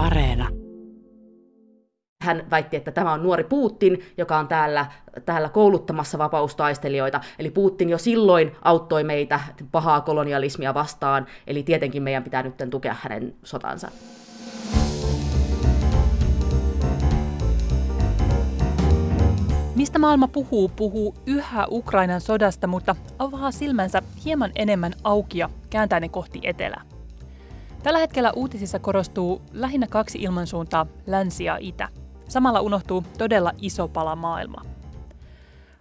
Areena. Hän väitti, että tämä on nuori Putin, joka on täällä, täällä kouluttamassa vapaustaistelijoita. Eli Putin jo silloin auttoi meitä pahaa kolonialismia vastaan, eli tietenkin meidän pitää nyt tukea hänen sotansa. Mistä maailma puhuu, puhuu yhä Ukrainan sodasta, mutta avaa silmänsä hieman enemmän auki ja kääntää ne kohti etelää. Tällä hetkellä uutisissa korostuu lähinnä kaksi ilmansuuntaa, länsi ja itä. Samalla unohtuu todella iso pala maailmaa.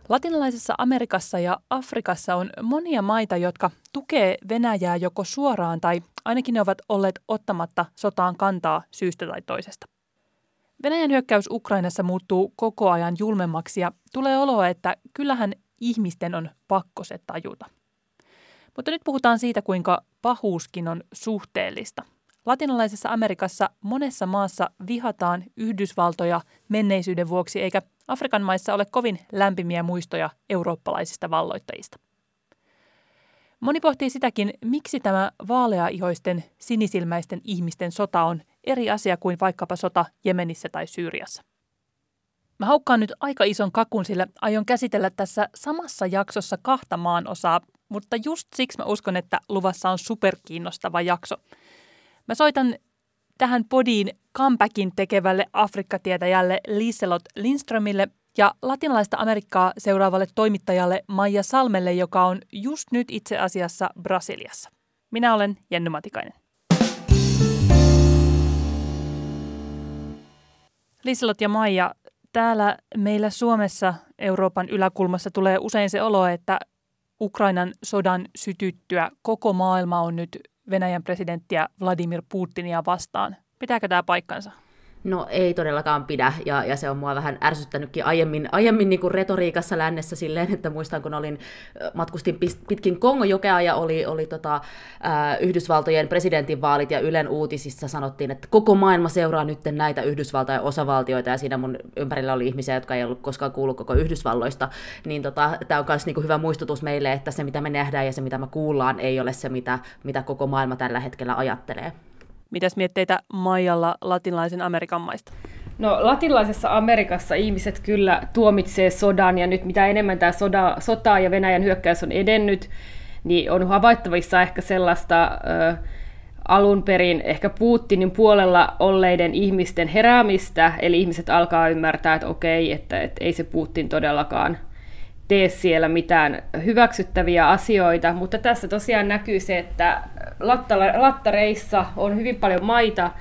Latinalaisessa Amerikassa ja Afrikassa on monia maita, jotka tukee Venäjää joko suoraan tai ainakin ne ovat olleet ottamatta sotaan kantaa syystä tai toisesta. Venäjän hyökkäys Ukrainassa muuttuu koko ajan julmemmaksi ja tulee oloa, että kyllähän ihmisten on pakko se tajuta. Mutta nyt puhutaan siitä, kuinka pahuuskin on suhteellista. Latinalaisessa Amerikassa monessa maassa vihataan Yhdysvaltoja menneisyyden vuoksi, eikä Afrikan maissa ole kovin lämpimiä muistoja eurooppalaisista valloittajista. Moni pohtii sitäkin, miksi tämä vaaleaihoisten sinisilmäisten ihmisten sota on eri asia kuin vaikkapa sota Jemenissä tai Syyriassa. Mä haukkaan nyt aika ison kakun, sillä aion käsitellä tässä samassa jaksossa kahta maan osaa, mutta just siksi mä uskon, että luvassa on superkiinnostava jakso. Mä soitan tähän podiin comebackin tekevälle Afrikkatietäjälle Liselot Lindströmille ja latinalaista Amerikkaa seuraavalle toimittajalle Maija Salmelle, joka on just nyt itse asiassa Brasiliassa. Minä olen Jenny Matikainen. Liselot ja Maija, täällä meillä Suomessa Euroopan yläkulmassa tulee usein se olo, että Ukrainan sodan sytyttyä koko maailma on nyt Venäjän presidenttiä Vladimir Putinia vastaan. Pitääkö tämä paikkansa? No ei todellakaan pidä, ja, ja se on mua vähän ärsyttänytkin aiemmin, aiemmin niin kuin retoriikassa lännessä silleen, että muistan, kun olin, matkustin pitkin Kongojokea ja oli, oli tota, äh, Yhdysvaltojen presidentinvaalit ja Ylen uutisissa sanottiin, että koko maailma seuraa nyt näitä Yhdysvaltojen osavaltioita, ja siinä mun ympärillä oli ihmisiä, jotka ei ollut koskaan kuullut koko Yhdysvalloista, niin tota, tämä on myös niin hyvä muistutus meille, että se mitä me nähdään ja se mitä me kuullaan ei ole se, mitä, mitä koko maailma tällä hetkellä ajattelee. Mitäs mietteitä Maijalla latinalaisen Amerikan maista? No latinalaisessa Amerikassa ihmiset kyllä tuomitsee sodan ja nyt mitä enemmän tämä soda, sota ja Venäjän hyökkäys on edennyt, niin on havaittavissa ehkä sellaista ö, alun perin ehkä Putinin puolella olleiden ihmisten heräämistä, eli ihmiset alkaa ymmärtää, että okei, että, että ei se Putin todellakaan tee siellä mitään hyväksyttäviä asioita, mutta tässä tosiaan näkyy se, että lattareissa on hyvin paljon maita,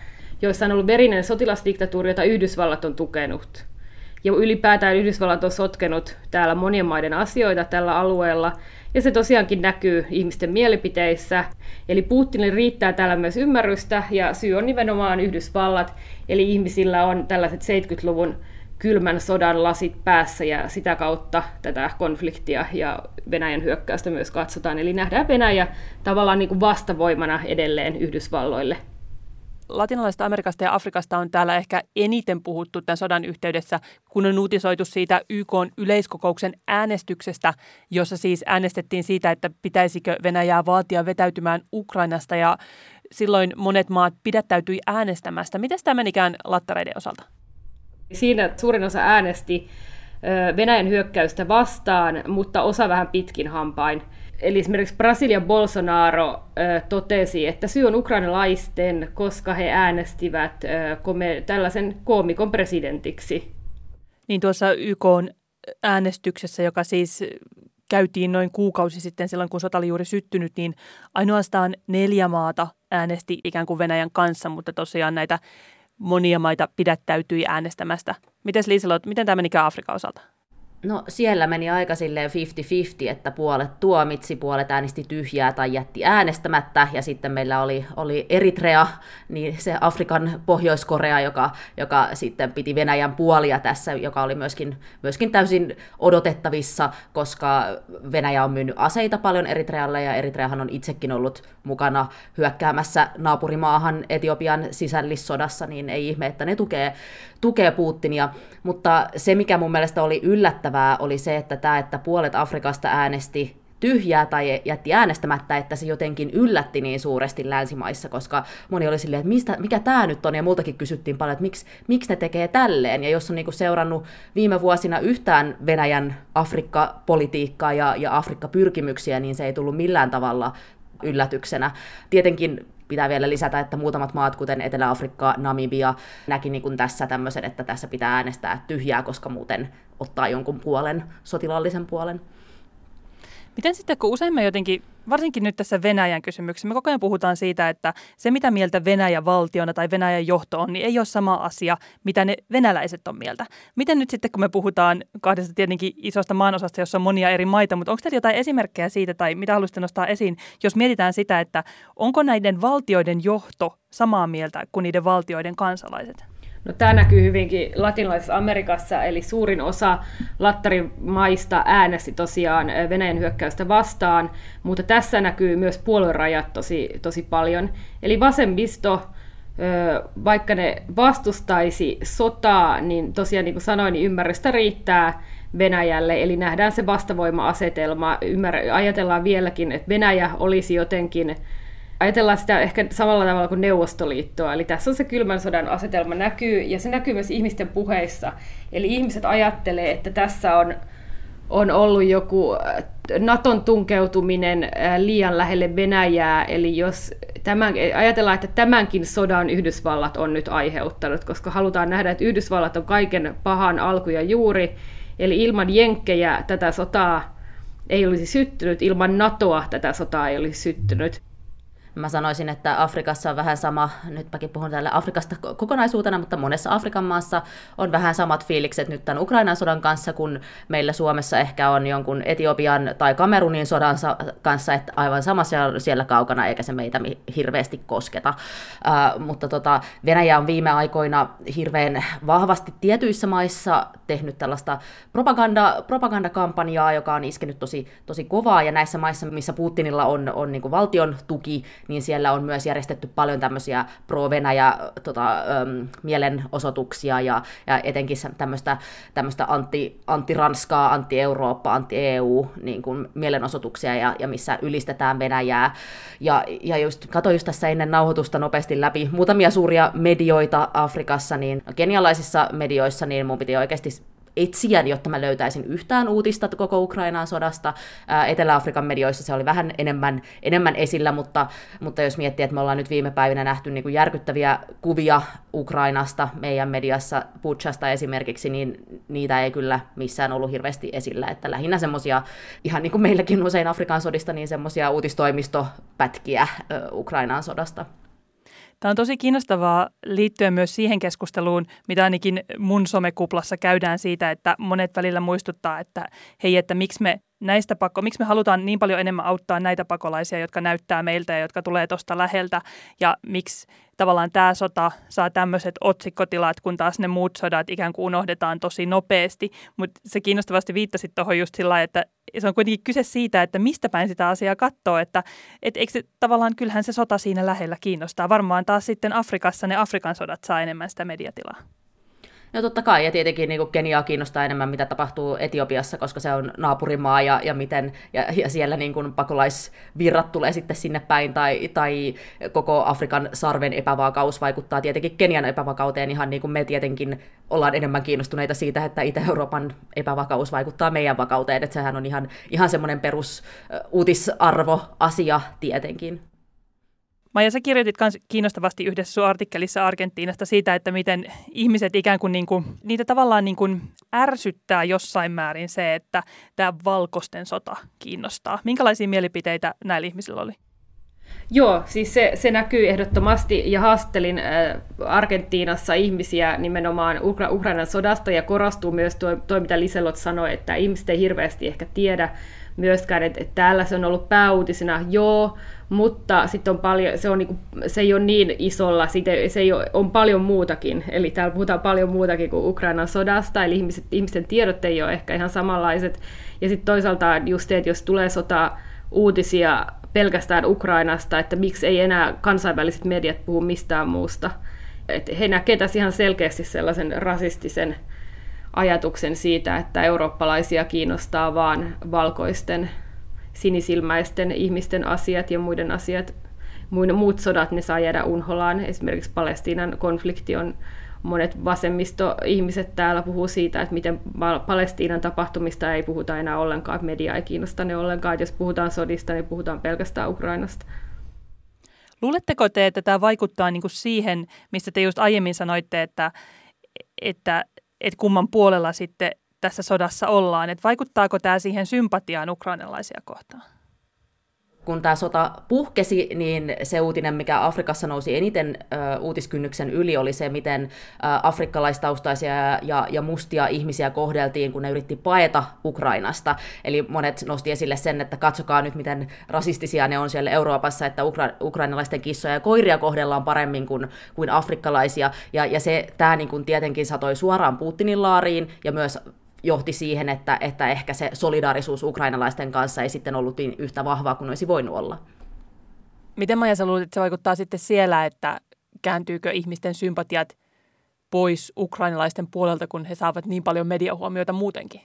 joissa on ollut verinen sotilasdiktatuuri, jota Yhdysvallat on tukenut. Ja ylipäätään Yhdysvallat on sotkenut täällä monien maiden asioita tällä alueella, ja se tosiaankin näkyy ihmisten mielipiteissä. Eli Putinille riittää täällä myös ymmärrystä, ja syy on nimenomaan Yhdysvallat, eli ihmisillä on tällaiset 70-luvun kylmän sodan lasit päässä ja sitä kautta tätä konfliktia ja Venäjän hyökkäystä myös katsotaan. Eli nähdään Venäjä tavallaan niin kuin vastavoimana edelleen Yhdysvalloille. Latinalaisesta Amerikasta ja Afrikasta on täällä ehkä eniten puhuttu tämän sodan yhteydessä, kun on uutisoitu siitä YK yleiskokouksen äänestyksestä, jossa siis äänestettiin siitä, että pitäisikö Venäjää vaatia vetäytymään Ukrainasta ja silloin monet maat pidättäytyi äänestämästä. Miten tämä menikään lattareiden osalta? Siinä suurin osa äänesti Venäjän hyökkäystä vastaan, mutta osa vähän pitkin hampain. Eli esimerkiksi Brasilian Bolsonaro totesi, että syy on ukrainalaisten, koska he äänestivät tällaisen koomikon presidentiksi. Niin tuossa YK äänestyksessä, joka siis käytiin noin kuukausi sitten silloin, kun sota oli juuri syttynyt, niin ainoastaan neljä maata äänesti ikään kuin Venäjän kanssa, mutta tosiaan näitä monia maita pidättäytyi äänestämästä. Miten Liiselot, miten tämä meni Afrikan osalta? No siellä meni aika silleen 50-50, että puolet tuomitsi, puolet äänesti tyhjää tai jätti äänestämättä, ja sitten meillä oli, oli Eritrea, niin se Afrikan Pohjois-Korea, joka, joka sitten piti Venäjän puolia tässä, joka oli myöskin, myöskin täysin odotettavissa, koska Venäjä on myynyt aseita paljon Eritrealle, ja Eritreahan on itsekin ollut mukana hyökkäämässä naapurimaahan Etiopian sisällissodassa, niin ei ihme, että ne tukee, tukee Putinia. Mutta se, mikä mun mielestä oli yllättävää, oli se, että tämä, että puolet Afrikasta äänesti tyhjää tai jätti äänestämättä, että se jotenkin yllätti niin suuresti länsimaissa, koska moni oli silleen, että mistä, mikä tämä nyt on, ja multakin kysyttiin paljon, että miksi, miksi ne tekee tälleen, ja jos on niinku seurannut viime vuosina yhtään Venäjän Afrikka-politiikkaa ja, ja Afrikka-pyrkimyksiä, niin se ei tullut millään tavalla yllätyksenä. Tietenkin pitää vielä lisätä, että muutamat maat, kuten Etelä-Afrikka, Namibia, näki niin kuin tässä tämmöisen, että tässä pitää äänestää tyhjää, koska muuten ottaa jonkun puolen, sotilaallisen puolen. Miten sitten, kun usein me jotenkin, varsinkin nyt tässä Venäjän kysymyksessä, me koko ajan puhutaan siitä, että se mitä mieltä Venäjä valtiona tai Venäjän johto on, niin ei ole sama asia, mitä ne venäläiset on mieltä. Miten nyt sitten, kun me puhutaan kahdesta tietenkin isosta maanosasta, jossa on monia eri maita, mutta onko teillä jotain esimerkkejä siitä tai mitä haluaisitte nostaa esiin, jos mietitään sitä, että onko näiden valtioiden johto samaa mieltä kuin niiden valtioiden kansalaiset? No, tämä näkyy hyvinkin latinalaisessa Amerikassa, eli suurin osa lattarimaista äänesti tosiaan Venäjän hyökkäystä vastaan, mutta tässä näkyy myös puoluerajat tosi, tosi paljon. Eli vasemmisto, vaikka ne vastustaisi sotaa, niin tosiaan niin kuin sanoin, niin ymmärrystä riittää Venäjälle, eli nähdään se vastavoima-asetelma, Ymmär- ajatellaan vieläkin, että Venäjä olisi jotenkin ajatellaan sitä ehkä samalla tavalla kuin Neuvostoliittoa. Eli tässä on se kylmän sodan asetelma näkyy, ja se näkyy myös ihmisten puheissa. Eli ihmiset ajattelee, että tässä on, on ollut joku äh, Naton tunkeutuminen äh, liian lähelle Venäjää, eli jos tämän, ajatellaan, että tämänkin sodan Yhdysvallat on nyt aiheuttanut, koska halutaan nähdä, että Yhdysvallat on kaiken pahan alku ja juuri, eli ilman jenkkejä tätä sotaa ei olisi syttynyt, ilman NATOa tätä sotaa ei olisi syttynyt. Mä sanoisin, että Afrikassa on vähän sama, nytpäkin puhun täällä Afrikasta kokonaisuutena, mutta monessa Afrikan maassa on vähän samat fiilikset nyt tämän Ukrainan sodan kanssa, kun meillä Suomessa ehkä on jonkun Etiopian tai Kamerunin sodan kanssa, että aivan sama siellä, siellä kaukana, eikä se meitä hirveästi kosketa. Uh, mutta tota, Venäjä on viime aikoina hirveän vahvasti tietyissä maissa tehnyt tällaista propaganda, propagandakampanjaa, joka on iskenyt tosi, tosi kovaa, ja näissä maissa, missä Putinilla on, on niin valtion tuki, niin siellä on myös järjestetty paljon tämmöisiä pro-Venäjä tota, äm, mielenosoituksia ja, ja etenkin tämmöistä, tämmöistä anti, anti-Ranskaa, anti-Eurooppaa, anti-EU niin kuin mielenosoituksia ja, ja missä ylistetään Venäjää. Ja, ja just, katsoin just tässä ennen nauhoitusta nopeasti läpi muutamia suuria medioita Afrikassa, niin kenialaisissa medioissa niin mun piti oikeasti etsiä, jotta mä löytäisin yhtään uutista koko Ukrainaan sodasta. Etelä-Afrikan medioissa se oli vähän enemmän, enemmän esillä, mutta, mutta jos miettii, että me ollaan nyt viime päivinä nähty niin kuin järkyttäviä kuvia Ukrainasta meidän mediassa, Butchasta esimerkiksi, niin niitä ei kyllä missään ollut hirveästi esillä. Että lähinnä semmoisia, ihan niin kuin meilläkin usein Afrikan sodista, niin semmoisia uutistoimistopätkiä Ukrainaan sodasta. Tämä on tosi kiinnostavaa liittyen myös siihen keskusteluun, mitä ainakin mun somekuplassa käydään siitä, että monet välillä muistuttaa, että hei, että miksi me näistä pakko, miksi me halutaan niin paljon enemmän auttaa näitä pakolaisia, jotka näyttää meiltä ja jotka tulee tuosta läheltä, ja miksi tavallaan tämä sota saa tämmöiset otsikkotilat, kun taas ne muut sodat ikään kuin unohdetaan tosi nopeasti. Mutta se kiinnostavasti viittasit tuohon just sillä että se on kuitenkin kyse siitä, että mistä päin sitä asiaa katsoo, että et eikö se, tavallaan kyllähän se sota siinä lähellä kiinnostaa. Varmaan taas sitten Afrikassa ne Afrikan sodat saa enemmän sitä mediatilaa. No totta kai, ja tietenkin niin kuin Keniaa kiinnostaa enemmän, mitä tapahtuu Etiopiassa, koska se on naapurimaa, ja, ja, miten, ja, ja siellä niin kuin pakolaisvirrat tulee sitten sinne päin, tai, tai koko Afrikan sarven epävakaus vaikuttaa tietenkin Kenian epävakauteen, ihan niin kuin me tietenkin ollaan enemmän kiinnostuneita siitä, että Itä-Euroopan epävakaus vaikuttaa meidän vakauteen, että sehän on ihan, ihan semmoinen perus uutisarvo asia tietenkin. Maija, sä kirjoitit myös kiinnostavasti yhdessä sun artikkelissa Argentiinasta siitä, että miten ihmiset ikään kuin, niin kuin niitä tavallaan niin kuin ärsyttää jossain määrin se, että tämä valkoisten sota kiinnostaa. Minkälaisia mielipiteitä näillä ihmisillä oli? Joo, siis se, se näkyy ehdottomasti ja haastelin äh, Argentiinassa ihmisiä nimenomaan Ukra- Ukrainan sodasta ja korostuu myös tuo, tuo, mitä Liselot sanoi, että ihmiset ei hirveästi ehkä tiedä myöskään, että, että täällä se on ollut pääuutisena, joo, mutta sitten on paljon, se, on niinku, se ei ole niin isolla, se ei ole, on paljon muutakin, eli täällä puhutaan paljon muutakin kuin Ukrainan sodasta, eli ihmiset, ihmisten tiedot ei ole ehkä ihan samanlaiset, ja sitten toisaalta just se, että jos tulee sota uutisia pelkästään Ukrainasta, että miksi ei enää kansainväliset mediat puhu mistään muusta, että he näkevät tässä ihan selkeästi sellaisen rasistisen ajatuksen siitä, että eurooppalaisia kiinnostaa vaan valkoisten sinisilmäisten ihmisten asiat ja muiden asiat, muut sodat, ne saa jäädä unholaan. Esimerkiksi Palestiinan konflikti on monet vasemmistoihmiset täällä puhuu siitä, että miten Palestiinan tapahtumista ei puhuta enää ollenkaan, että media ei kiinnosta ne ollenkaan, että jos puhutaan sodista, niin puhutaan pelkästään Ukrainasta. Luuletteko te, että tämä vaikuttaa niin kuin siihen, mistä te just aiemmin sanoitte, että, että, että kumman puolella sitten tässä sodassa ollaan, että vaikuttaako tämä siihen sympatiaan ukrainalaisia kohtaan? kun tämä sota puhkesi, niin se uutinen, mikä Afrikassa nousi eniten ö, uutiskynnyksen yli, oli se, miten ö, afrikkalaistaustaisia ja, ja mustia ihmisiä kohdeltiin, kun ne yritti paeta Ukrainasta. Eli monet nosti esille sen, että katsokaa nyt, miten rasistisia ne on siellä Euroopassa, että ukra- ukrainalaisten kissoja ja koiria kohdellaan paremmin kuin, kuin afrikkalaisia. Ja, ja se, tämä niin kuin tietenkin satoi suoraan Putinin laariin ja myös johti siihen, että, että ehkä se solidaarisuus ukrainalaisten kanssa ei sitten ollut niin yhtä vahvaa kuin olisi voinut olla. Miten Maja sä luulet, että se vaikuttaa sitten siellä, että kääntyykö ihmisten sympatiat pois ukrainalaisten puolelta, kun he saavat niin paljon mediahuomiota muutenkin?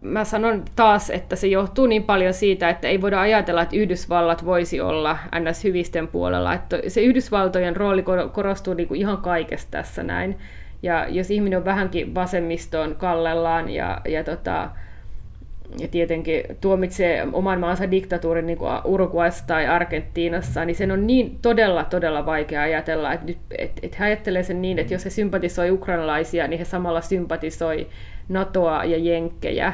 Mä sanon taas, että se johtuu niin paljon siitä, että ei voida ajatella, että Yhdysvallat voisi olla ns. hyvisten puolella. Että se Yhdysvaltojen rooli korostuu niin kuin ihan kaikessa tässä näin. Ja jos ihminen on vähänkin vasemmistoon kallellaan ja, ja, tota, ja tietenkin tuomitsee oman maansa diktatuurin niin kuin Uruguayssa tai Argentiinassa, niin sen on niin todella, todella vaikea ajatella, että, nyt, että, että he ajattelee sen niin, että jos he sympatisoi ukrainalaisia, niin he samalla sympatisoi NATOa ja Jenkkejä.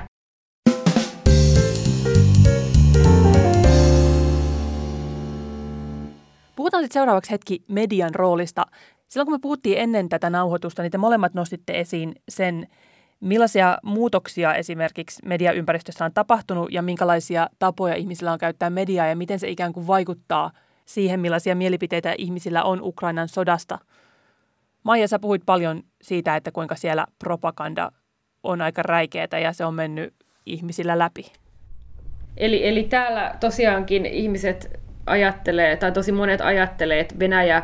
Puhutaan sitten seuraavaksi hetki median roolista Silloin kun me puhuttiin ennen tätä nauhoitusta, niin te molemmat nostitte esiin sen, millaisia muutoksia esimerkiksi mediaympäristössä on tapahtunut ja minkälaisia tapoja ihmisillä on käyttää mediaa ja miten se ikään kuin vaikuttaa siihen, millaisia mielipiteitä ihmisillä on Ukrainan sodasta. Maija, sä puhuit paljon siitä, että kuinka siellä propaganda on aika räikeätä ja se on mennyt ihmisillä läpi. Eli, eli täällä tosiaankin ihmiset ajattelee, tai tosi monet ajattelee, että Venäjä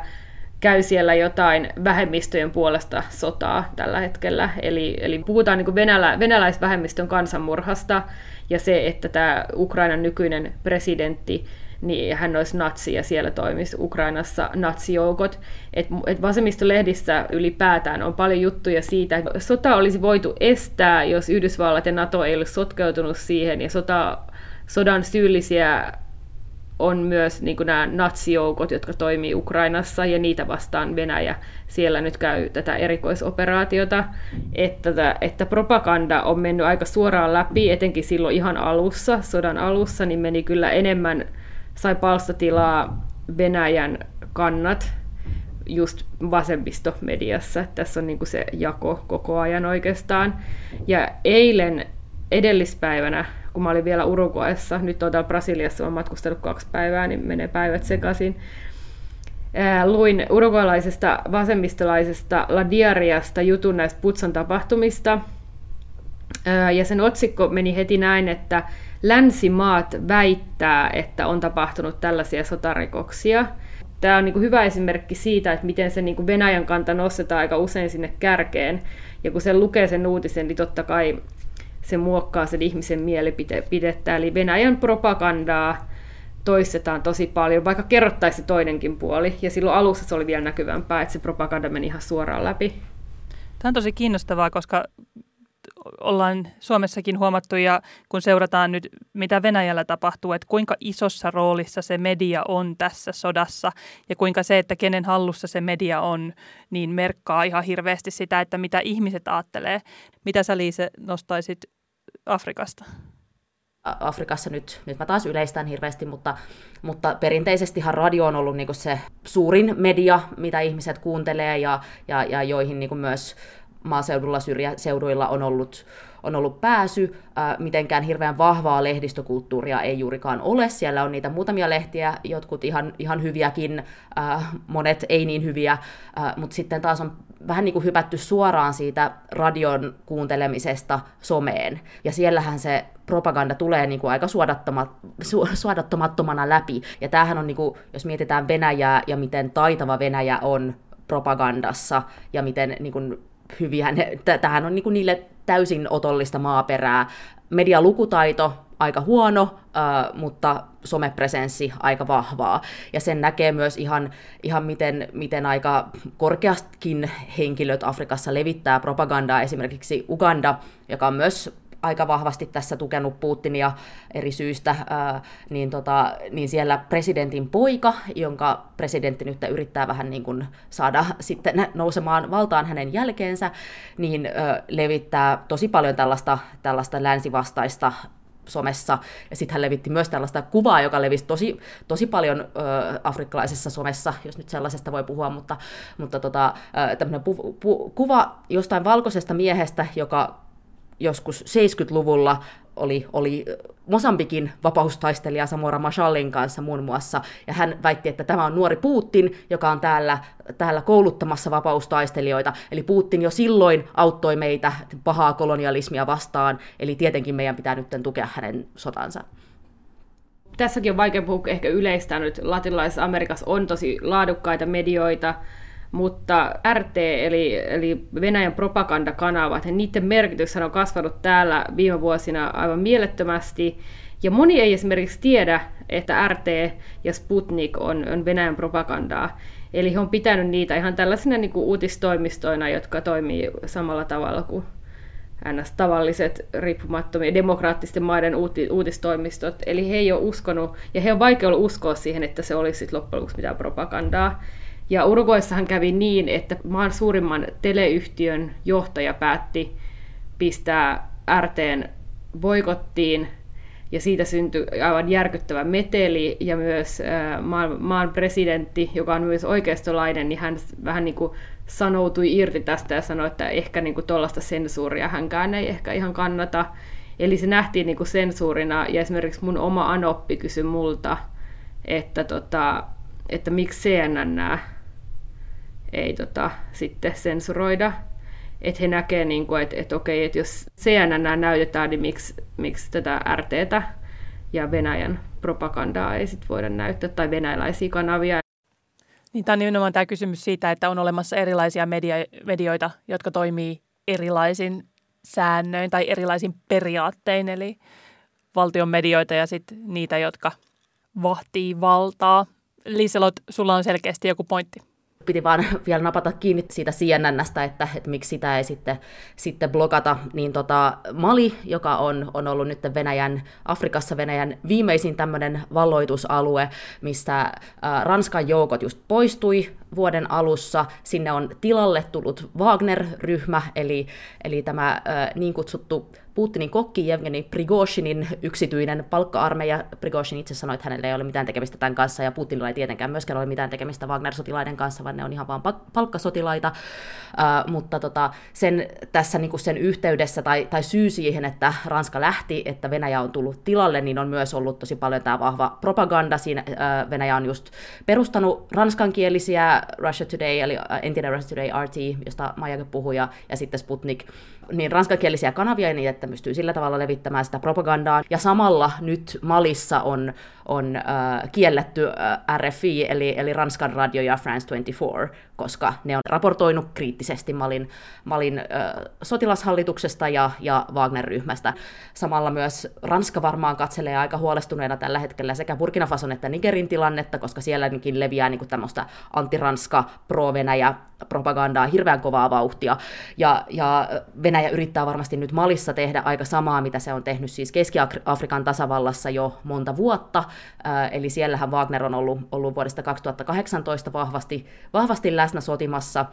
käy siellä jotain vähemmistöjen puolesta sotaa tällä hetkellä. Eli, eli puhutaan niin venälä, venäläisvähemmistön kansanmurhasta ja se, että tämä Ukrainan nykyinen presidentti niin hän olisi natsi ja siellä toimisi Ukrainassa natsijoukot. Et, et vasemmistolehdissä ylipäätään on paljon juttuja siitä, että sota olisi voitu estää, jos Yhdysvallat ja NATO ei olisi sotkeutunut siihen, ja sota, sodan syyllisiä on myös niin nämä natsijoukot, jotka toimii Ukrainassa, ja niitä vastaan Venäjä siellä nyt käy tätä erikoisoperaatiota, että, että propaganda on mennyt aika suoraan läpi, etenkin silloin ihan alussa, sodan alussa, niin meni kyllä enemmän, sai palstatilaa Venäjän kannat just vasemmistomediassa. Tässä on niin se jako koko ajan oikeastaan. Ja eilen edellispäivänä kun mä olin vielä Uruguayssa, nyt on täällä Brasiliassa, olen matkustellut kaksi päivää, niin menee päivät sekaisin. luin uruguaylaisesta vasemmistolaisesta La Diariasta jutun näistä Putsan tapahtumista, ja sen otsikko meni heti näin, että länsimaat väittää, että on tapahtunut tällaisia sotarikoksia. Tämä on niin hyvä esimerkki siitä, että miten se niin Venäjän kanta nostetaan aika usein sinne kärkeen. Ja kun se lukee sen uutisen, niin totta kai se muokkaa sen ihmisen mielipidettä. Eli Venäjän propagandaa toistetaan tosi paljon, vaikka kerrottaisi toinenkin puoli. Ja silloin alussa se oli vielä näkyvämpää, että se propaganda meni ihan suoraan läpi. Tämä on tosi kiinnostavaa, koska ollaan Suomessakin huomattu ja kun seurataan nyt, mitä Venäjällä tapahtuu, että kuinka isossa roolissa se media on tässä sodassa ja kuinka se, että kenen hallussa se media on, niin merkkaa ihan hirveästi sitä, että mitä ihmiset ajattelee. Mitä sä Liise nostaisit Afrikasta? Afrikassa nyt, nyt mä taas yleistän hirveästi, mutta, mutta perinteisestihan radio on ollut niinku se suurin media, mitä ihmiset kuuntelee ja, ja, ja joihin niinku myös maaseudulla, syrjäseuduilla on ollut, on ollut pääsy. Ää, mitenkään hirveän vahvaa lehdistökulttuuria ei juurikaan ole. Siellä on niitä muutamia lehtiä, jotkut ihan, ihan hyviäkin, ää, monet ei niin hyviä, ää, mutta sitten taas on vähän niin kuin hypätty suoraan siitä radion kuuntelemisesta someen. Ja siellähän se propaganda tulee niin kuin aika suodattoma, su, suodattomattomana läpi. Ja tämähän on, niin kuin, jos mietitään Venäjää ja miten taitava Venäjä on propagandassa ja miten niin kuin, hyviä ne, tähän on niin kuin niille täysin otollista maaperää. Medialukutaito aika huono, mutta somepresenssi aika vahvaa. Ja sen näkee myös ihan, ihan miten, miten aika korkeastikin henkilöt Afrikassa levittää propagandaa. Esimerkiksi Uganda, joka on myös aika vahvasti tässä tukenut Putinia eri syistä, niin, tota, niin siellä presidentin poika, jonka presidentti nyt yrittää vähän niin kuin saada sitten nousemaan valtaan hänen jälkeensä, niin ää, levittää tosi paljon tällaista, tällaista länsivastaista somessa, ja sitten hän levitti myös tällaista kuvaa, joka levisi tosi, tosi paljon ö, afrikkalaisessa somessa, jos nyt sellaisesta voi puhua, mutta, mutta tota, tämmöinen pu, pu, kuva jostain valkoisesta miehestä, joka joskus 70-luvulla oli, oli Mosambikin vapaustaistelija Samora Machalin kanssa muun muassa, ja hän väitti, että tämä on nuori Putin, joka on täällä, täällä kouluttamassa vapaustaistelijoita, eli Putin jo silloin auttoi meitä pahaa kolonialismia vastaan, eli tietenkin meidän pitää nyt tukea hänen sotansa. Tässäkin on vaikea puhua ehkä yleistä nyt. Latinalaisessa Amerikassa on tosi laadukkaita medioita, mutta RT, eli, eli Venäjän propagandakanavat, niiden merkitys on kasvanut täällä viime vuosina aivan mielettömästi, ja moni ei esimerkiksi tiedä, että RT ja Sputnik on, on Venäjän propagandaa. Eli he on pitänyt niitä ihan tällaisina niin kuin uutistoimistoina, jotka toimii samalla tavalla kuin ns. tavalliset riippumattomia demokraattisten maiden uuti, uutistoimistot. Eli he ei ole uskonut, ja he on vaikea uskoa siihen, että se olisi loppujen lopuksi mitään propagandaa. Ja Uruguaissahan kävi niin, että maan suurimman teleyhtiön johtaja päätti pistää RTn boikottiin, ja siitä syntyi aivan järkyttävä meteli, ja myös maan, presidentti, joka on myös oikeistolainen, niin hän vähän niin kuin sanoutui irti tästä ja sanoi, että ehkä niin tuollaista sensuuria hänkään ei ehkä ihan kannata. Eli se nähtiin niin kuin sensuurina, ja esimerkiksi mun oma anoppi kysyi multa, että, tota, että miksi CNN ei tota, sitten sensuroida. Että he näkee, niin kuin, että, että okei, että jos CNN näytetään, niin miksi, miksi tätä RTtä ja Venäjän propagandaa ei sit voida näyttää, tai venäläisiä kanavia. Niin tämä on nimenomaan tämä kysymys siitä, että on olemassa erilaisia media- medioita, jotka toimii erilaisin säännöin tai erilaisin periaattein, eli valtion medioita ja sitten niitä, jotka vahtii valtaa. Liselot, sulla on selkeästi joku pointti piti vaan vielä napata kiinni siitä CNNstä, että, että miksi sitä ei sitten, sitten blokata, niin tota, Mali, joka on, on ollut nyt Venäjän, Afrikassa Venäjän viimeisin tämmöinen valloitusalue, mistä ä, Ranskan joukot just poistui vuoden alussa. Sinne on tilalle tullut Wagner-ryhmä, eli, eli tämä niin kutsuttu Putinin kokki Evgeni Prigozhinin yksityinen palkka-armeija. Prigozhin itse sanoi, että hänellä ei ole mitään tekemistä tämän kanssa, ja Putinilla ei tietenkään myöskään ole mitään tekemistä Wagner-sotilaiden kanssa, vaan ne on ihan vaan palkkasotilaita. Uh, mutta tota, sen, tässä niin kuin sen yhteydessä tai, tai syy siihen, että Ranska lähti, että Venäjä on tullut tilalle, niin on myös ollut tosi paljon tämä vahva propaganda. Siinä uh, Venäjä on just perustanut ranskankielisiä Russia Today, eli entinen Russia Today RT, josta Maijake puhui, ja, ja sitten Sputnik, niin ranskankielisiä kanavia, niin että pystyy sillä tavalla levittämään sitä propagandaa. Ja samalla nyt Malissa on, on äh, kielletty äh, RFI, eli, eli Ranskan radio ja France 24, koska ne on raportoinut kriittisesti Malin, Malin äh, sotilashallituksesta ja, ja Wagner-ryhmästä. Samalla myös Ranska varmaan katselee aika huolestuneena tällä hetkellä sekä Burkina Fason että Nigerin tilannetta, koska sielläkin leviää niin tämmöistä anti-Ranska, pro-Venäjä propagandaa hirveän kovaa vauhtia. Ja, ja Venäjä yrittää varmasti nyt Malissa tehdä aika samaa, mitä se on tehnyt siis Keski-Afrikan tasavallassa jo monta vuotta. Eli siellähän Wagner on ollut, ollut vuodesta 2018 vahvasti, vahvasti läsnä sotimassa.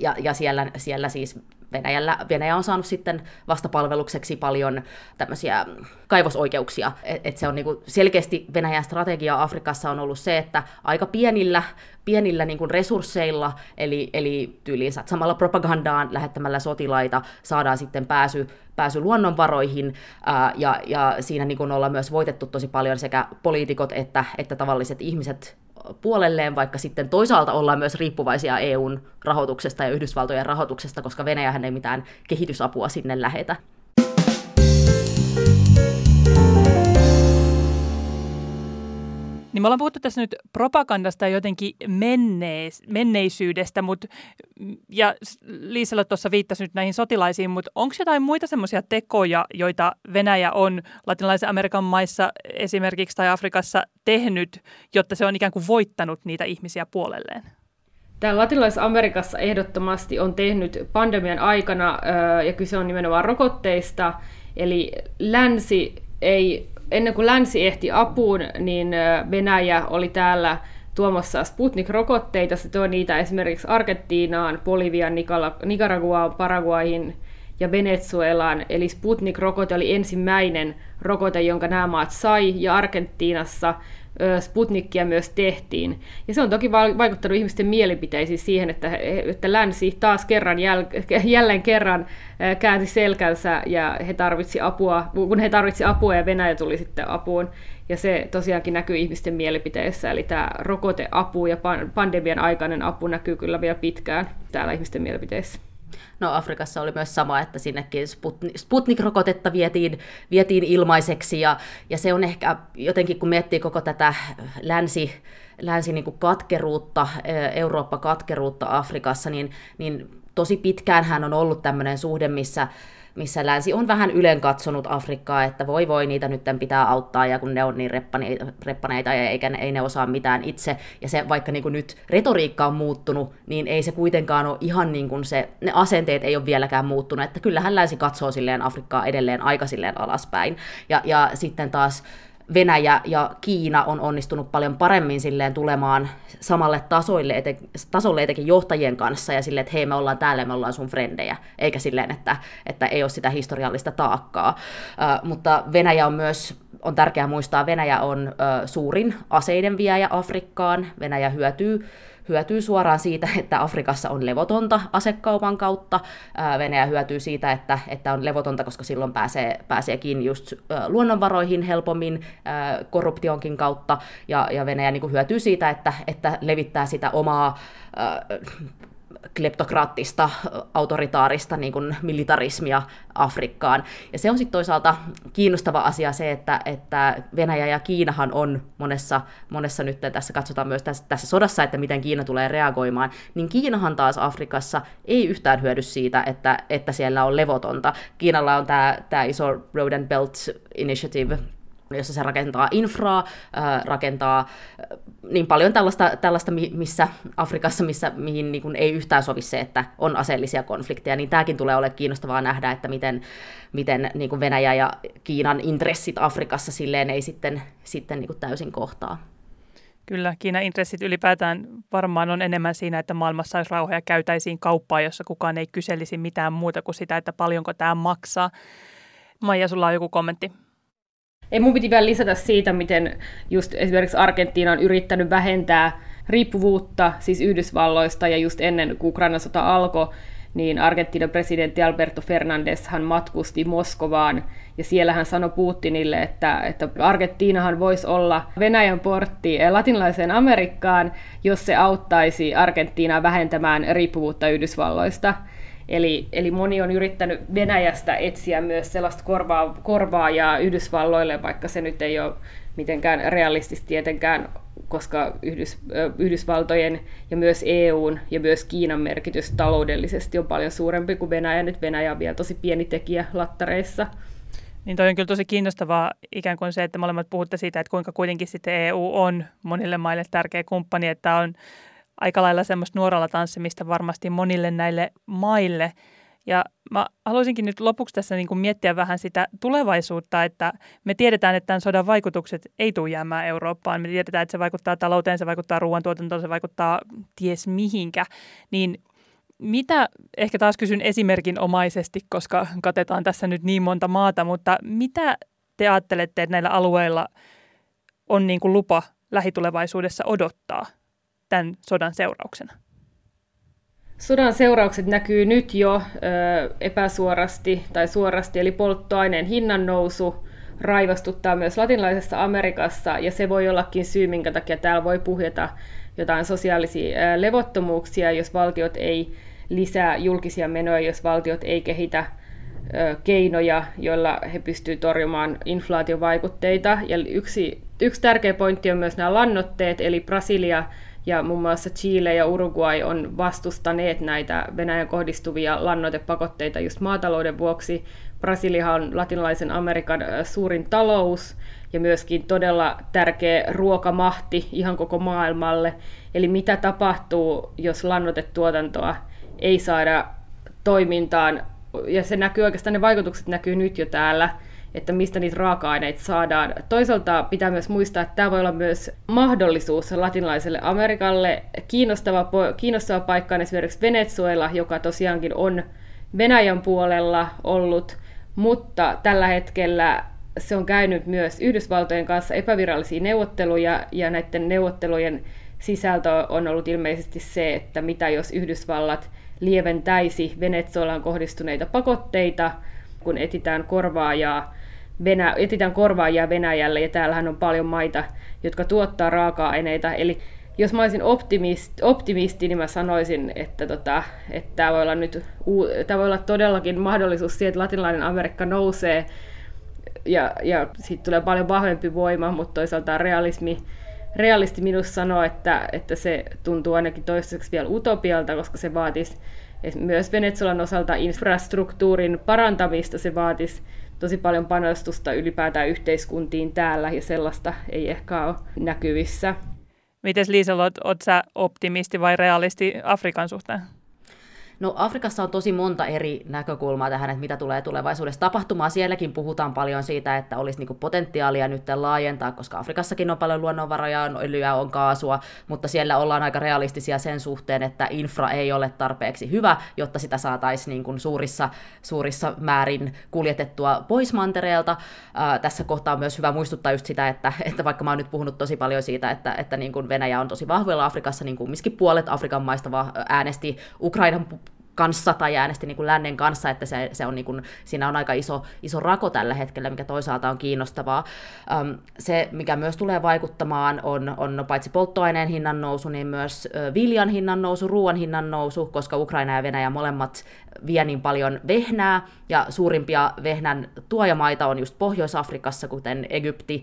Ja, ja siellä, siellä siis Venäjällä, Venäjä on saanut sitten vastapalvelukseksi paljon tämmöisiä kaivosoikeuksia. Et, et se on niinku selkeästi Venäjän strategia Afrikassa on ollut se, että aika pienillä, pienillä niinku resursseilla, eli, eli tyyliin samalla propagandaan lähettämällä sotilaita, saadaan sitten pääsy, pääsy luonnonvaroihin, ää, ja, ja siinä niinku ollaan myös voitettu tosi paljon sekä poliitikot että, että tavalliset ihmiset puolelleen, vaikka sitten toisaalta ollaan myös riippuvaisia EUn rahoituksesta ja Yhdysvaltojen rahoituksesta, koska Venäjähän ei mitään kehitysapua sinne lähetä. Niin me ollaan puhuttu tässä nyt propagandasta ja jotenkin menneis, menneisyydestä, mut, ja Liisalla tuossa viittasi nyt näihin sotilaisiin, mutta onko jotain muita semmoisia tekoja, joita Venäjä on latinalaisen Amerikan maissa esimerkiksi tai Afrikassa tehnyt, jotta se on ikään kuin voittanut niitä ihmisiä puolelleen? Tämä latinalaisessa Amerikassa ehdottomasti on tehnyt pandemian aikana, ja kyse on nimenomaan rokotteista, eli länsi ei, ennen kuin länsi ehti apuun, niin Venäjä oli täällä tuomassa Sputnik-rokotteita. Se toi niitä esimerkiksi Argentiinaan, Boliviaan, Nicaraguaan, Paraguaihin ja Venezuelaan. Eli Sputnik-rokote oli ensimmäinen rokote, jonka nämä maat sai, ja Argentiinassa Sputnikkia myös tehtiin. Ja se on toki vaikuttanut ihmisten mielipiteisiin siihen, että, että länsi taas kerran, jäl, jälleen kerran käänsi selkänsä ja he tarvitsi apua, kun he tarvitsi apua ja Venäjä tuli sitten apuun. Ja se tosiaankin näkyy ihmisten mielipiteissä, eli tämä rokoteapu ja pandemian aikainen apu näkyy kyllä vielä pitkään täällä ihmisten mielipiteissä. No Afrikassa oli myös sama, että sinnekin Sputnik-rokotetta vietiin, vietiin ilmaiseksi ja, ja se on ehkä jotenkin, kun miettii koko tätä länsi, länsi niin katkeruutta, Eurooppa-katkeruutta Afrikassa, niin, niin tosi pitkään hän on ollut tämmöinen suhde, missä missä länsi on vähän ylen katsonut Afrikkaa, että voi voi niitä nyt pitää auttaa, ja kun ne on niin reppaneita, reppaneita ja eikä, ei ne osaa mitään itse, ja se vaikka niin kuin nyt retoriikka on muuttunut, niin ei se kuitenkaan ole ihan niin kuin se, ne asenteet ei ole vieläkään muuttunut, että kyllähän länsi katsoo silleen Afrikkaa edelleen aika silleen alaspäin, ja, ja sitten taas Venäjä ja Kiina on onnistunut paljon paremmin silleen tulemaan samalle tasoille, eten, tasolle etenkin johtajien kanssa ja silleen, että hei me ollaan täällä me ollaan sun frendejä, eikä silleen, että, että ei ole sitä historiallista taakkaa. Uh, mutta Venäjä on myös, on tärkeää muistaa, Venäjä on uh, suurin aseiden viejä Afrikkaan, Venäjä hyötyy hyötyy suoraan siitä, että Afrikassa on levotonta asekaupan kautta. Venäjä hyötyy siitä, että, että on levotonta, koska silloin pääsee, pääsee kiinni just luonnonvaroihin helpommin korruptionkin kautta. Ja, ja Venäjä niin kuin hyötyy siitä, että, että levittää sitä omaa kleptokraattista, autoritaarista niin kuin militarismia Afrikkaan. Ja se on sitten toisaalta kiinnostava asia se, että, että Venäjä ja Kiinahan on monessa, monessa nyt, tässä katsotaan myös tässä, tässä sodassa, että miten Kiina tulee reagoimaan, niin Kiinahan taas Afrikassa ei yhtään hyödy siitä, että, että siellä on levotonta. Kiinalla on tämä iso Road and Belt Initiative, jossa se rakentaa infraa, rakentaa niin paljon tällaista, tällaista missä Afrikassa, missä, mihin niin kuin ei yhtään sovi se, että on aseellisia konflikteja, niin tämäkin tulee olemaan kiinnostavaa nähdä, että miten, miten niin kuin Venäjä ja Kiinan intressit Afrikassa silleen ei sitten, sitten niin kuin täysin kohtaa. Kyllä, Kiinan intressit ylipäätään varmaan on enemmän siinä, että maailmassa olisi rauha ja käytäisiin kauppaa, jossa kukaan ei kyselisi mitään muuta kuin sitä, että paljonko tämä maksaa. Maija, sulla on joku kommentti? Ei mun piti vielä lisätä siitä, miten just esimerkiksi Argentiina on yrittänyt vähentää riippuvuutta siis Yhdysvalloista, ja just ennen kuin Ukrainan sota alkoi, niin Argentiinan presidentti Alberto Fernandez hän matkusti Moskovaan, ja siellä hän sanoi Putinille, että, että Argentiinahan voisi olla Venäjän portti latinalaiseen Amerikkaan, jos se auttaisi Argentiinaa vähentämään riippuvuutta Yhdysvalloista. Eli, eli moni on yrittänyt Venäjästä etsiä myös sellaista korvaa, korvaajaa Yhdysvalloille, vaikka se nyt ei ole mitenkään realistista tietenkään, koska Yhdys, Yhdysvaltojen ja myös EUn ja myös Kiinan merkitys taloudellisesti on paljon suurempi kuin Venäjä. Nyt Venäjä on vielä tosi pieni tekijä lattareissa. Niin toi on kyllä tosi kiinnostavaa ikään kuin se, että molemmat puhutte siitä, että kuinka kuitenkin sitten EU on monille maille tärkeä kumppani, että on aika lailla semmoista nuoralla tanssimista varmasti monille näille maille. Ja mä haluaisinkin nyt lopuksi tässä niin kuin miettiä vähän sitä tulevaisuutta, että me tiedetään, että tämän sodan vaikutukset ei tule jäämään Eurooppaan. Me tiedetään, että se vaikuttaa talouteen, se vaikuttaa ruoantuotantoon, se vaikuttaa ties mihinkä. Niin mitä, ehkä taas kysyn esimerkinomaisesti, koska katetaan tässä nyt niin monta maata, mutta mitä te ajattelette, että näillä alueilla on niin kuin lupa lähitulevaisuudessa odottaa? Tämän sodan seurauksena? Sodan seuraukset näkyy nyt jo ö, epäsuorasti tai suorasti, eli polttoaineen hinnan nousu raivostuttaa myös latinalaisessa Amerikassa, ja se voi ollakin syy, minkä takia täällä voi puhjeta jotain sosiaalisia ö, levottomuuksia, jos valtiot ei lisää julkisia menoja, jos valtiot ei kehitä keinoja, joilla he pystyvät torjumaan inflaatiovaikutteita. Ja yksi, yksi tärkeä pointti on myös nämä lannotteet, eli Brasilia ja muun muassa Chile ja Uruguay on vastustaneet näitä Venäjän kohdistuvia lannoitepakotteita just maatalouden vuoksi. Brasilia on latinalaisen Amerikan suurin talous ja myöskin todella tärkeä ruokamahti ihan koko maailmalle. Eli mitä tapahtuu, jos lannoitetuotantoa ei saada toimintaan, ja se näkyy oikeastaan, ne vaikutukset näkyy nyt jo täällä, että mistä niitä raaka-aineita saadaan. Toisaalta pitää myös muistaa, että tämä voi olla myös mahdollisuus latinalaiselle Amerikalle. Kiinnostava, kiinnostava paikka on esimerkiksi Venezuela, joka tosiaankin on Venäjän puolella ollut, mutta tällä hetkellä se on käynyt myös Yhdysvaltojen kanssa epävirallisia neuvotteluja, ja näiden neuvottelujen sisältö on ollut ilmeisesti se, että mitä jos Yhdysvallat lieventäisi Venezuelaan kohdistuneita pakotteita, kun etitään korvaajaa, Venä, etitään korvaajia Venäjälle, ja täällähän on paljon maita, jotka tuottaa raaka-aineita, eli jos mä olisin optimist, optimisti, niin mä sanoisin, että, tota, että tämä voi olla nyt tämä voi olla todellakin mahdollisuus siihen, että latinalainen Amerikka nousee ja, ja siitä tulee paljon vahvempi voima, mutta toisaalta realismi, realisti minusta sanoo, että, että se tuntuu ainakin toistaiseksi vielä utopialta, koska se vaatisi myös Venezuelan osalta infrastruktuurin parantamista, se vaatisi tosi paljon panostusta ylipäätään yhteiskuntiin täällä, ja sellaista ei ehkä ole näkyvissä. Miten Liisa, olet sä optimisti vai realisti Afrikan suhteen? No Afrikassa on tosi monta eri näkökulmaa tähän, että mitä tulee tulevaisuudessa tapahtumaan. Sielläkin puhutaan paljon siitä, että olisi niinku potentiaalia nyt laajentaa, koska Afrikassakin on paljon luonnonvaroja, on öljyä, on kaasua, mutta siellä ollaan aika realistisia sen suhteen, että infra ei ole tarpeeksi hyvä, jotta sitä saataisiin niin suurissa, suurissa määrin kuljetettua pois mantereelta. Ää, tässä kohtaa on myös hyvä muistuttaa just sitä, että, että vaikka mä oon nyt puhunut tosi paljon siitä, että, että niin kuin Venäjä on tosi vahvoilla Afrikassa, niin kumminkin puolet Afrikan maista äänesti Ukrainan kanssa tai äänesti niin kuin lännen kanssa, että se, se on niin kuin, siinä on aika iso, iso rako tällä hetkellä, mikä toisaalta on kiinnostavaa. Um, se, mikä myös tulee vaikuttamaan, on, on no, paitsi polttoaineen hinnan nousu, niin myös viljan hinnan nousu, ruoan hinnan nousu, koska Ukraina ja Venäjä molemmat vie niin paljon vehnää, ja suurimpia vehnän tuojamaita on just Pohjois-Afrikassa, kuten Egypti,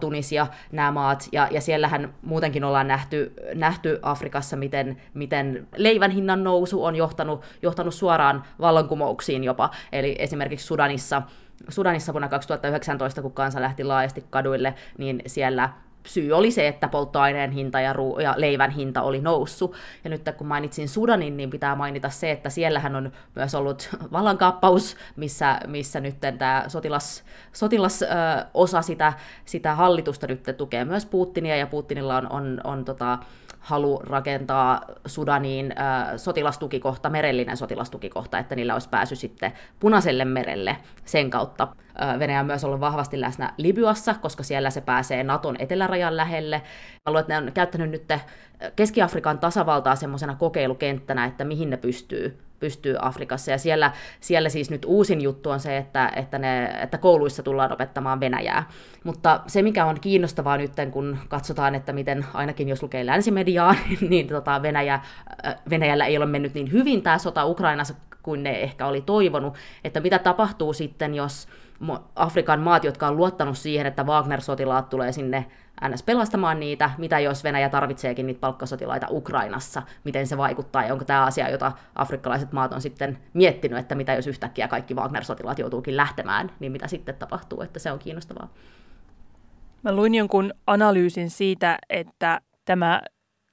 Tunisia, nämä maat, ja, ja siellähän muutenkin ollaan nähty, nähty Afrikassa, miten, miten leivän hinnan nousu on johtanut, johtanut suoraan vallankumouksiin jopa, eli esimerkiksi Sudanissa Sudanissa vuonna 2019, kun kansa lähti laajasti kaduille, niin siellä syy oli se, että polttoaineen hinta ja, ruu- ja leivän hinta oli noussut. Ja nyt kun mainitsin Sudanin, niin pitää mainita se, että siellähän on myös ollut vallankaappaus, missä, missä nyt tämä sotilas, sotilas ö, osa sitä, sitä hallitusta nyt tukee myös Putinia, ja Putinilla on, on, on tota, halu rakentaa Sudaniin äh, sotilastukikohta, merellinen sotilastukikohta, että niillä olisi pääsy sitten punaiselle merelle sen kautta. Venäjä on myös ollut vahvasti läsnä Libyassa, koska siellä se pääsee Naton etelärajan lähelle. Haluan, että ne on käyttänyt nyt Keski-Afrikan tasavaltaa semmoisena kokeilukenttänä, että mihin ne pystyy pystyy Afrikassa. Ja siellä, siellä siis nyt uusin juttu on se, että, että, ne, että kouluissa tullaan opettamaan Venäjää. Mutta se, mikä on kiinnostavaa nyt, kun katsotaan, että miten ainakin jos lukee länsimediaa, niin tota Venäjä, Venäjällä ei ole mennyt niin hyvin tämä sota Ukrainassa kuin ne ehkä oli toivonut, että mitä tapahtuu sitten, jos Afrikan maat, jotka on luottanut siihen, että Wagner-sotilaat tulee sinne ns. pelastamaan niitä, mitä jos Venäjä tarvitseekin niitä palkkasotilaita Ukrainassa, miten se vaikuttaa, ja onko tämä asia, jota afrikkalaiset maat on sitten miettinyt, että mitä jos yhtäkkiä kaikki Wagner-sotilaat joutuukin lähtemään, niin mitä sitten tapahtuu, että se on kiinnostavaa. Mä luin jonkun analyysin siitä, että tämä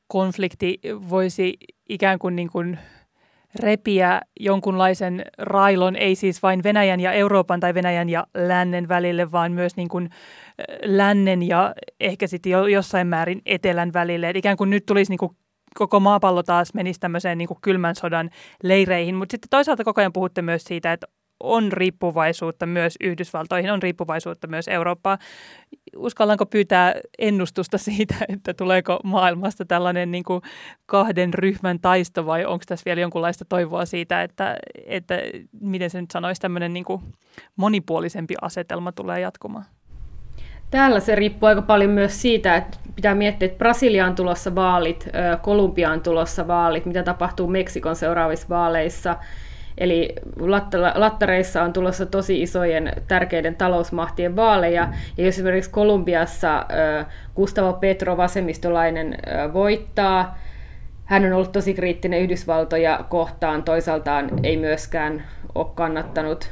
konflikti voisi ikään kuin, niin kuin repiä jonkunlaisen railon, ei siis vain Venäjän ja Euroopan tai Venäjän ja lännen välille, vaan myös niin kuin lännen ja ehkä sitten jo, jossain määrin etelän välille. Et ikään kuin nyt tulisi niin kuin koko maapallo taas menisi tämmöiseen niin kuin kylmän sodan leireihin, mutta sitten toisaalta koko ajan puhutte myös siitä, että on riippuvaisuutta myös Yhdysvaltoihin, on riippuvaisuutta myös Eurooppaan. Uskallanko pyytää ennustusta siitä, että tuleeko maailmasta tällainen niin kuin kahden ryhmän taisto vai onko tässä vielä jonkunlaista toivoa siitä, että, että miten se nyt sanoisi, tämmöinen niin kuin monipuolisempi asetelma tulee jatkumaan? Täällä se riippuu aika paljon myös siitä, että pitää miettiä, että Brasiliaan tulossa vaalit, Kolumbiaan tulossa vaalit, mitä tapahtuu Meksikon seuraavissa vaaleissa – Eli lattareissa on tulossa tosi isojen tärkeiden talousmahtien vaaleja, ja jos esimerkiksi Kolumbiassa Gustavo Petro, vasemmistolainen, voittaa, hän on ollut tosi kriittinen Yhdysvaltoja kohtaan, toisaaltaan ei myöskään ole kannattanut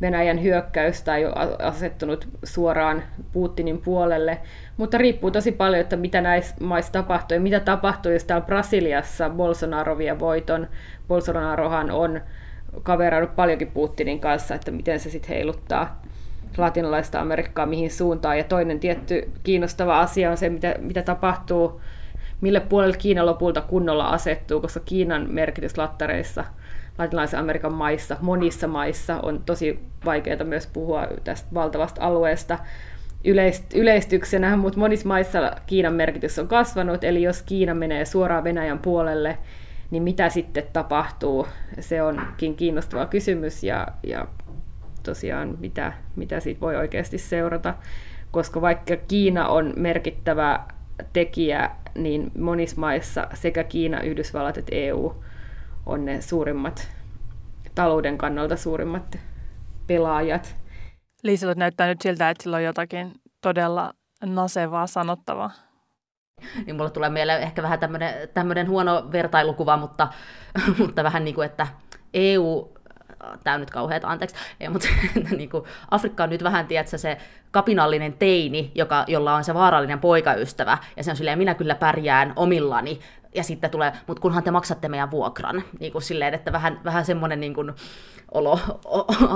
Venäjän hyökkäystä tai asettunut suoraan Putinin puolelle, mutta riippuu tosi paljon, että mitä näissä maissa tapahtuu ja mitä tapahtuu, jos täällä Brasiliassa Bolsonaro vie voiton. Bolsonarohan on kaveroinut paljonkin Putinin kanssa, että miten se sitten heiluttaa latinalaista Amerikkaa mihin suuntaan. Ja toinen tietty kiinnostava asia on se, mitä, mitä tapahtuu, mille puolelle Kiina lopulta kunnolla asettuu, koska Kiinan merkitys lattareissa – latinalaisen Amerikan maissa, monissa maissa on tosi vaikeaa myös puhua tästä valtavasta alueesta yleistyksenä, mutta monissa maissa Kiinan merkitys on kasvanut, eli jos Kiina menee suoraan Venäjän puolelle, niin mitä sitten tapahtuu? Se onkin kiinnostava kysymys ja, ja tosiaan mitä, mitä siitä voi oikeasti seurata, koska vaikka Kiina on merkittävä tekijä, niin monissa maissa sekä Kiina, Yhdysvallat että EU on ne suurimmat, talouden kannalta suurimmat pelaajat. Liiselot näyttää nyt siltä, että sillä on jotakin todella nasevaa sanottavaa. Niin mulle tulee mieleen ehkä vähän tämmöinen huono vertailukuva, mutta, mutta vähän niin kuin, että EU tämä on nyt kauheat, anteeksi, ei, mutta niin kuin, Afrikka on nyt vähän, tiedätkö, se kapinallinen teini, joka, jolla on se vaarallinen poikaystävä, ja se on silleen, minä kyllä pärjään omillani, ja sitten tulee, mutta kunhan te maksatte meidän vuokran, niin kuin silleen, että vähän, vähän semmoinen niin kuin olo,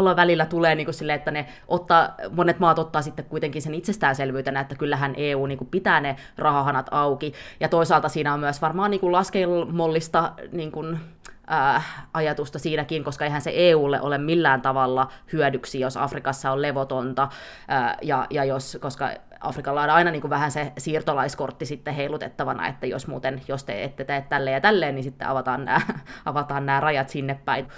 olo välillä tulee niin kuin silleen, että ne ottaa, monet maat ottaa sitten kuitenkin sen itsestäänselvyytenä, että kyllähän EU niin kuin pitää ne rahahanat auki, ja toisaalta siinä on myös varmaan niin kuin laskelmollista niin kuin, äh, ajatusta siinäkin, koska eihän se EUlle ole millään tavalla hyödyksi, jos Afrikassa on levotonta, äh, ja, ja jos, koska Afrikalla on aina niin kuin vähän se siirtolaiskortti sitten heilutettavana, että jos muuten, jos te ette tee tälleen ja tälleen, niin sitten avataan nämä, avataan nämä rajat sinne päin.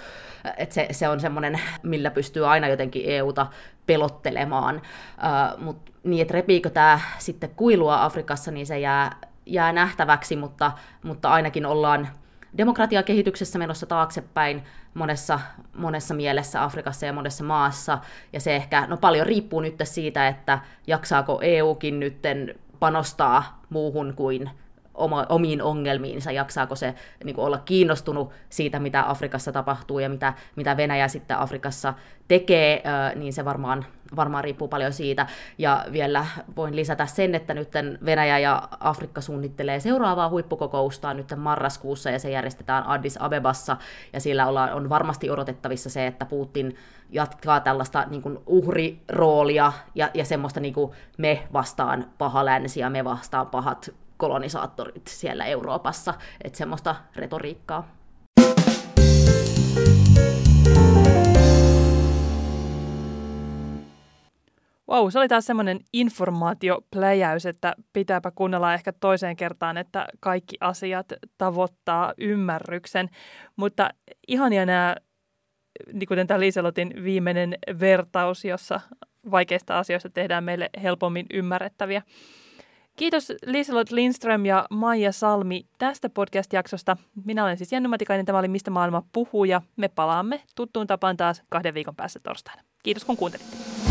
Et se, se on semmoinen, millä pystyy aina jotenkin EUta pelottelemaan. Uh, mut niin, että repiikö tämä sitten kuilua Afrikassa, niin se jää, jää nähtäväksi, mutta, mutta ainakin ollaan demokratiakehityksessä menossa taaksepäin monessa, monessa mielessä Afrikassa ja monessa maassa. Ja se ehkä, no paljon riippuu nyt siitä, että jaksaako EUkin nytten panostaa muuhun kuin oma, omiin ongelmiinsa, jaksaako se niin kuin olla kiinnostunut siitä, mitä Afrikassa tapahtuu ja mitä, mitä Venäjä sitten Afrikassa tekee, niin se varmaan, varmaan riippuu paljon siitä. Ja vielä voin lisätä sen, että nyt Venäjä ja Afrikka suunnittelee seuraavaa huippukokousta nyt marraskuussa ja se järjestetään Addis Abebassa ja siellä ollaan, on varmasti odotettavissa se, että Putin jatkaa tällaista niin kuin uhriroolia ja, ja semmoista niin kuin me vastaan paha länsi ja me vastaan pahat kolonisaattorit siellä Euroopassa, että semmoista retoriikkaa. Wow, se oli taas semmoinen informaatiopläjäys, että pitääpä kuunnella ehkä toiseen kertaan, että kaikki asiat tavoittaa ymmärryksen. Mutta ihania nämä, niin kuten tämä Liiselotin viimeinen vertaus, jossa vaikeista asioista tehdään meille helpommin ymmärrettäviä. Kiitos Liselot Lindström ja Maija Salmi tästä podcast-jaksosta. Minä olen siis Jenny Matikainen, tämä oli Mistä maailma puhuu ja me palaamme tuttuun tapaan taas kahden viikon päästä torstaina. Kiitos kun kuuntelitte.